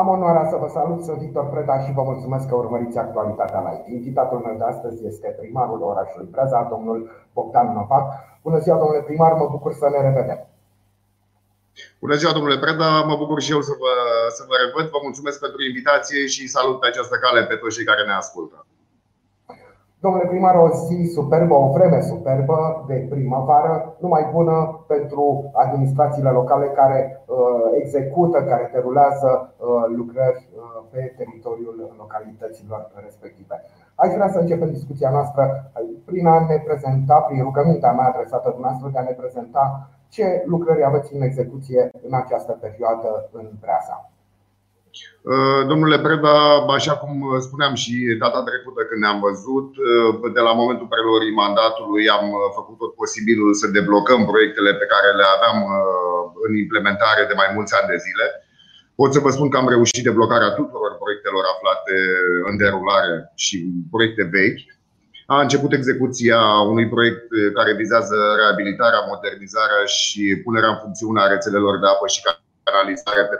Am onoarea să vă salut, sunt Victor Preda și vă mulțumesc că urmăriți actualitatea live. Invitatul meu de astăzi este primarul orașului Breza, domnul Bogdan Novac. Bună ziua, domnule primar, mă bucur să ne revedem. Bună ziua, domnule Preda, mă bucur și eu să vă, să vă revăd. Vă mulțumesc pentru invitație și salut pe această cale pe toți cei care ne ascultă. Domnule primar, o zi superbă, o vreme superbă de primăvară, numai bună pentru administrațiile locale care uh, execută, care derulează uh, lucrări uh, pe teritoriul localităților respective. Aș vrea să începem discuția noastră prin a ne prezenta, prin rugămintea mea adresată dumneavoastră, de a ne prezenta ce lucrări aveți în execuție în această perioadă în Breasa. Uh, domnule Preda, așa cum spuneam și data trecută când ne-am văzut, uh, de la momentul preluării mandatului am uh, făcut tot posibilul să deblocăm proiectele pe care le aveam în implementare de mai mulți ani de zile. Pot să vă spun că am reușit deblocarea tuturor proiectelor aflate în derulare și proiecte vechi. A început execuția unui proiect care vizează reabilitarea, modernizarea și punerea în funcțiune a rețelelor de apă și canalizare pe